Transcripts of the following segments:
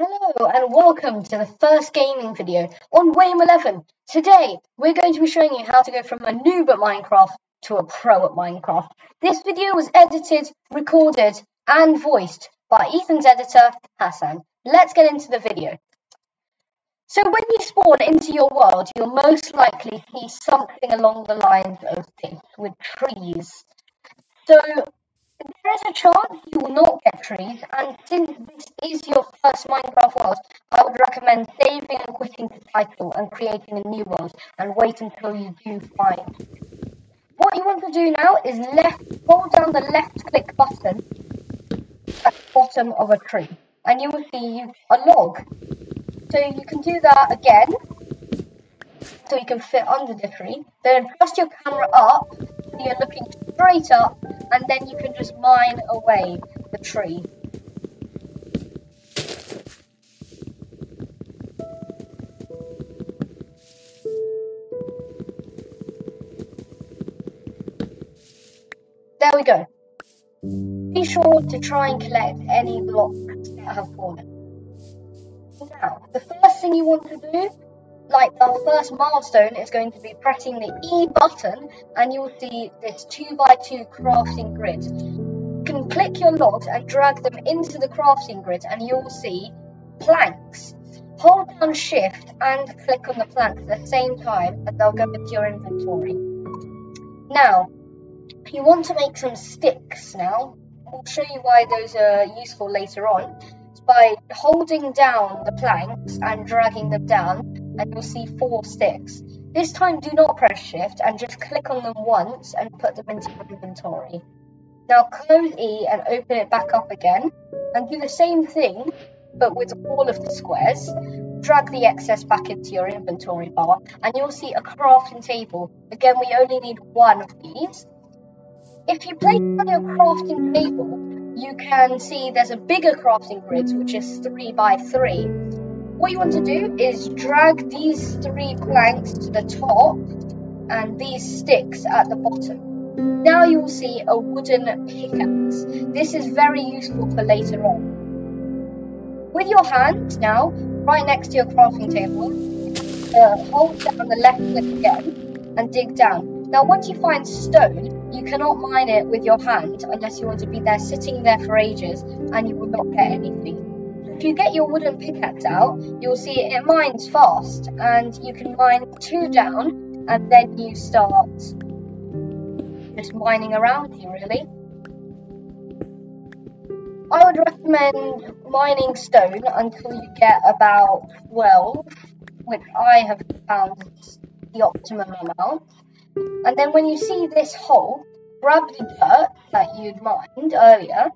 Hello and welcome to the first gaming video on Wame 11. Today we're going to be showing you how to go from a noob at Minecraft to a pro at Minecraft. This video was edited, recorded and voiced by Ethan's editor Hassan. Let's get into the video. So when you spawn into your world you'll most likely see something along the lines of this with trees. So there is a chance you will not get trees, and since this is your first Minecraft world, I would recommend saving and quitting the title and creating a new world, and wait until you do find. What you want to do now is left, hold down the left click button at the bottom of a tree, and you will see a log. So you can do that again, so you can fit under the tree. Then adjust your camera up, so you're looking straight up, and then you can just mine away the tree. There we go. Be sure to try and collect any blocks that have fallen. Now, the first thing you want to do like our first milestone is going to be pressing the E button and you'll see this 2x2 crafting grid. You can click your logs and drag them into the crafting grid and you'll see planks. Hold down shift and click on the planks at the same time and they'll go into your inventory. Now, you want to make some sticks now. I'll show you why those are useful later on. It's by holding down the planks and dragging them down and you'll see four sticks. This time do not press shift and just click on them once and put them into your inventory. Now close E and open it back up again and do the same thing but with all of the squares. Drag the excess back into your inventory bar and you'll see a crafting table. Again, we only need one of these. If you place on your crafting table, you can see there's a bigger crafting grid, which is 3 by 3 what you want to do is drag these three planks to the top and these sticks at the bottom. Now you will see a wooden pickaxe. This is very useful for later on. With your hand now, right next to your crafting table, uh, hold down the left click again and dig down. Now once you find stone, you cannot mine it with your hand unless you want to be there sitting there for ages and you will not get anything. If you get your wooden pickaxe out, you'll see it mines fast, and you can mine two down, and then you start just mining around here, really. I would recommend mining stone until you get about 12, which I have found is the optimum amount. And then when you see this hole, grab the dirt that you'd mined earlier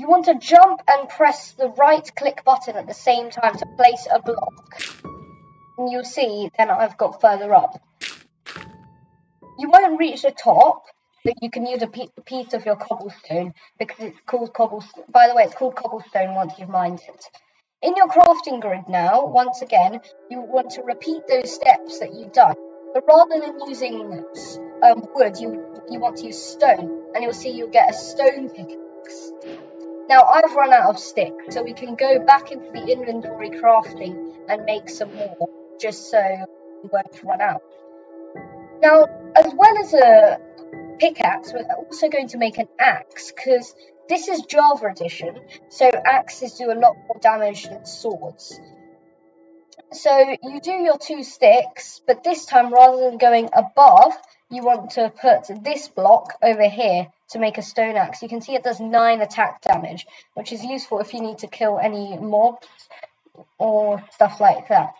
you want to jump and press the right click button at the same time to place a block. And you'll see then I've got further up. You won't reach the top, but you can use a piece of your cobblestone because it's called cobblestone. By the way, it's called cobblestone once you've mined it. In your crafting grid now, once again, you want to repeat those steps that you've done. But rather than using um, wood, you you want to use stone, and you'll see you'll get a stone pickaxe. Now I've run out of sticks, so we can go back into the inventory crafting and make some more, just so we won't run out. Now, as well as a pickaxe, we're also going to make an axe, because this is Java edition, so axes do a lot more damage than swords. So you do your two sticks, but this time rather than going above, you want to put this block over here to make a stone axe. You can see it does 9 attack damage, which is useful if you need to kill any mobs or stuff like that.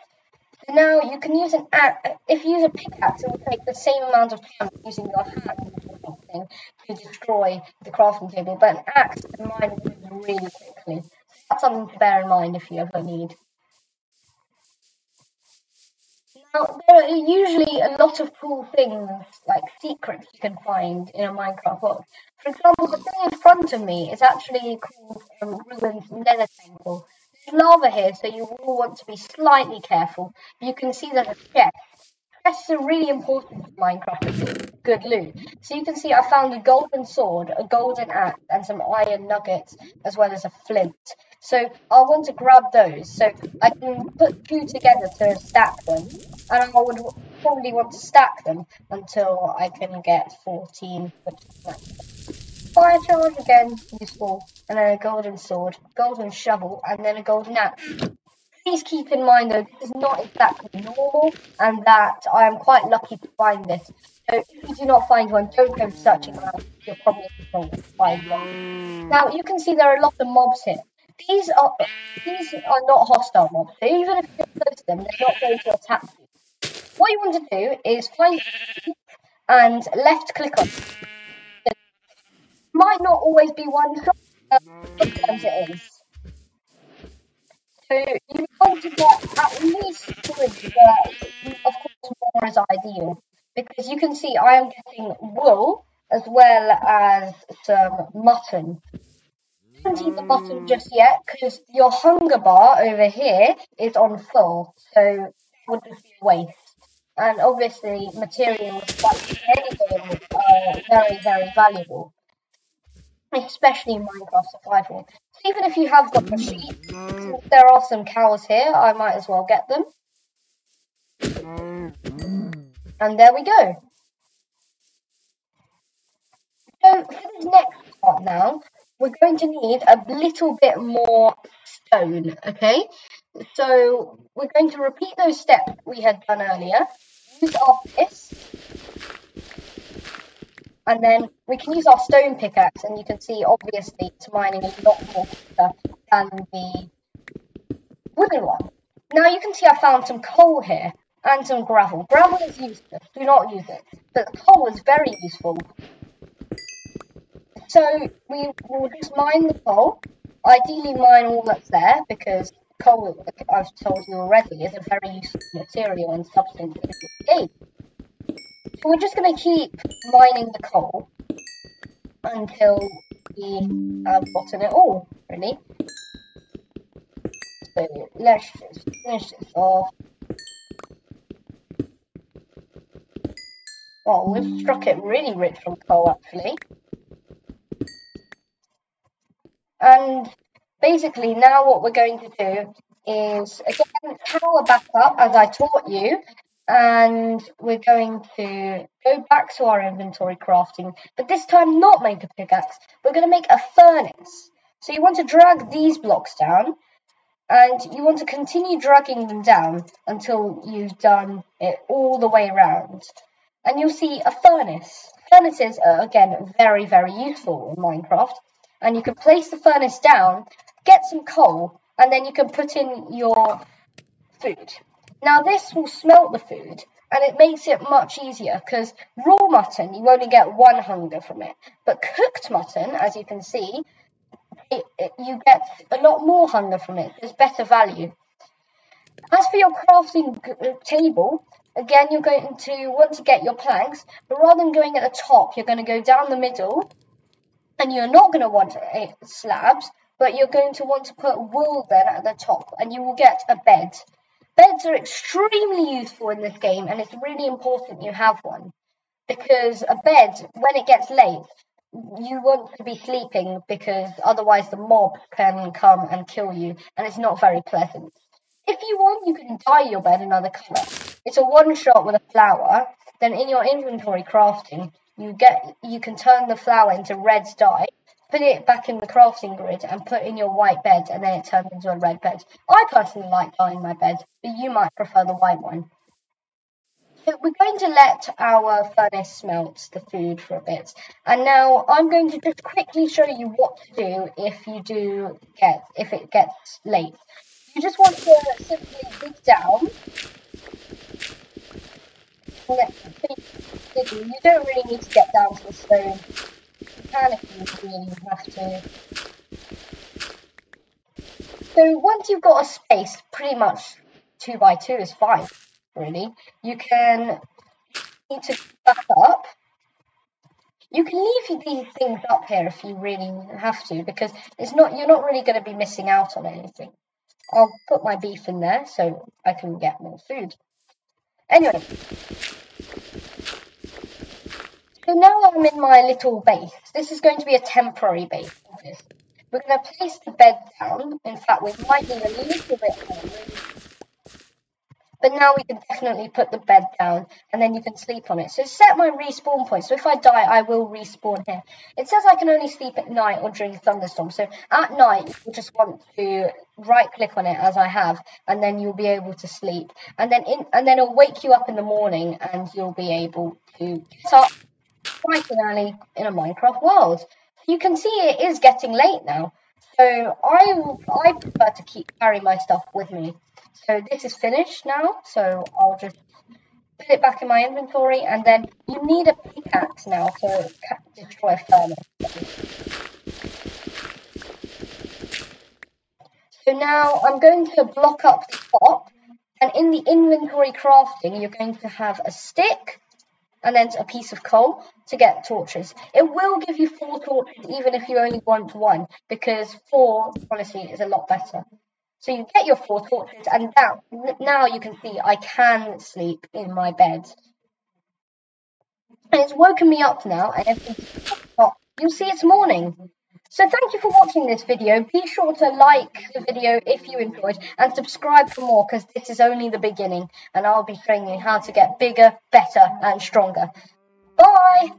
So now you can use an axe, if you use a pickaxe, it will take the same amount of time using your hand or something to destroy the crafting table, but an axe can mine really quickly. That's something to bear in mind if you ever need Now, there are usually a lot of cool things, like secrets you can find in a Minecraft world. For example, the thing in front of me is actually called um, Ruin's Nether Temple. There's lava here, so you will want to be slightly careful. You can see there's a chest. Chests are really important in Minecraft good loot. So you can see I found a golden sword, a golden axe, and some iron nuggets, as well as a flint. So I want to grab those so I can put two together to stack them. And I would probably want to stack them until I can get 14. Fire charge again, useful. And then a golden sword, golden shovel, and then a golden axe. Please keep in mind though, this is not exactly normal, and that I am quite lucky to find this. So if you do not find one, don't go searching around. You're probably going to find one. Now you can see there are a lot of mobs here. These are these are not hostile mobs. So even if you're close to them, they're not going to attack you. What you want to do is find and left click on. Might not always be one shot, sometimes it is. So you want to get at least three, but of course more is ideal. Because you can see I am getting wool as well as some mutton. Don't eat the mutton just yet because your hunger bar over here is on full, so it would just be a waste. And obviously materials like anything are very, very valuable. Especially in Minecraft survival. So even if you have got the sheep, since there are some cows here, I might as well get them. And there we go. So for this next part now, we're going to need a little bit more stone, okay? So we're going to repeat those steps we had done earlier. Use our fist. And then we can use our stone pickaxe, and you can see, obviously, it's mining a lot more quicker than the wooden one. Now you can see I found some coal here and some gravel. Gravel is useless, do not use it. But coal is very useful. So we will just mine the coal. Ideally mine all that's there because coal, I've told you already, is a very useful material and substance in this game. So we're just going to keep mining the coal until we have gotten it all, really. So let's just finish this off. Oh, we've struck it really rich from coal, actually. And basically, now what we're going to do is, again, power back up as I taught you. And we're going to go back to our inventory crafting, but this time not make a pickaxe. We're going to make a furnace. So you want to drag these blocks down, and you want to continue dragging them down until you've done it all the way around. And you'll see a furnace. Furnaces are, again, very, very useful in Minecraft and you can place the furnace down, get some coal, and then you can put in your food. Now this will smelt the food and it makes it much easier because raw mutton you only get one hunger from it, but cooked mutton, as you can see, it, it, you get a lot more hunger from it. There's better value. As for your crafting uh, table, again you're going to want to get your planks, but rather than going at the top, you're going to go down the middle and you're not going to want slabs, but you're going to want to put wool then at the top, and you will get a bed. Beds are extremely useful in this game, and it's really important you have one. Because a bed, when it gets late, you want to be sleeping because otherwise the mob can come and kill you, and it's not very pleasant. If you want, you can dye your bed another colour. It's a one shot with a flower. Then in your inventory crafting, you get you can turn the flower into red dye, put it back in the crafting grid, and put in your white bed, and then it turns into a red bed. I personally like dyeing my bed, but you might prefer the white one. So we're going to let our furnace smelt the food for a bit. And now I'm going to just quickly show you what to do if you do get, if it gets late. You just want to simply dig down you don't really need to get down to the stone. You can if you really have to. So once you've got a space, pretty much two by two is fine, really. You can need to back up. You can leave these things up here if you really have to, because it's not you're not really going to be missing out on anything. I'll put my beef in there so I can get more food. Anyway, so now I'm in my little base. This is going to be a temporary base, we're going to place the bed down. In fact, we might need a little bit more but now we can definitely put the bed down and then you can sleep on it. So set my respawn point. So if I die, I will respawn here. It says I can only sleep at night or during thunderstorms. So at night, you just want to right click on it as I have, and then you'll be able to sleep. And then in, and then it'll wake you up in the morning and you'll be able to get up quite early in a Minecraft world. You can see it is getting late now. So I I prefer to keep carry my stuff with me. So this is finished now, so I'll just put it back in my inventory, and then you need a pickaxe now to destroy furnace. So now I'm going to block up the top, and in the inventory crafting, you're going to have a stick, and then a piece of coal to get torches. It will give you four torches even if you only want one, because four, honestly, is a lot better. So you get your four torches, and now, now you can see I can sleep in my bed. And it's woken me up now, and you'll see it's morning. So thank you for watching this video. Be sure to like the video if you enjoyed, and subscribe for more, because this is only the beginning, and I'll be showing you how to get bigger, better, and stronger. Bye!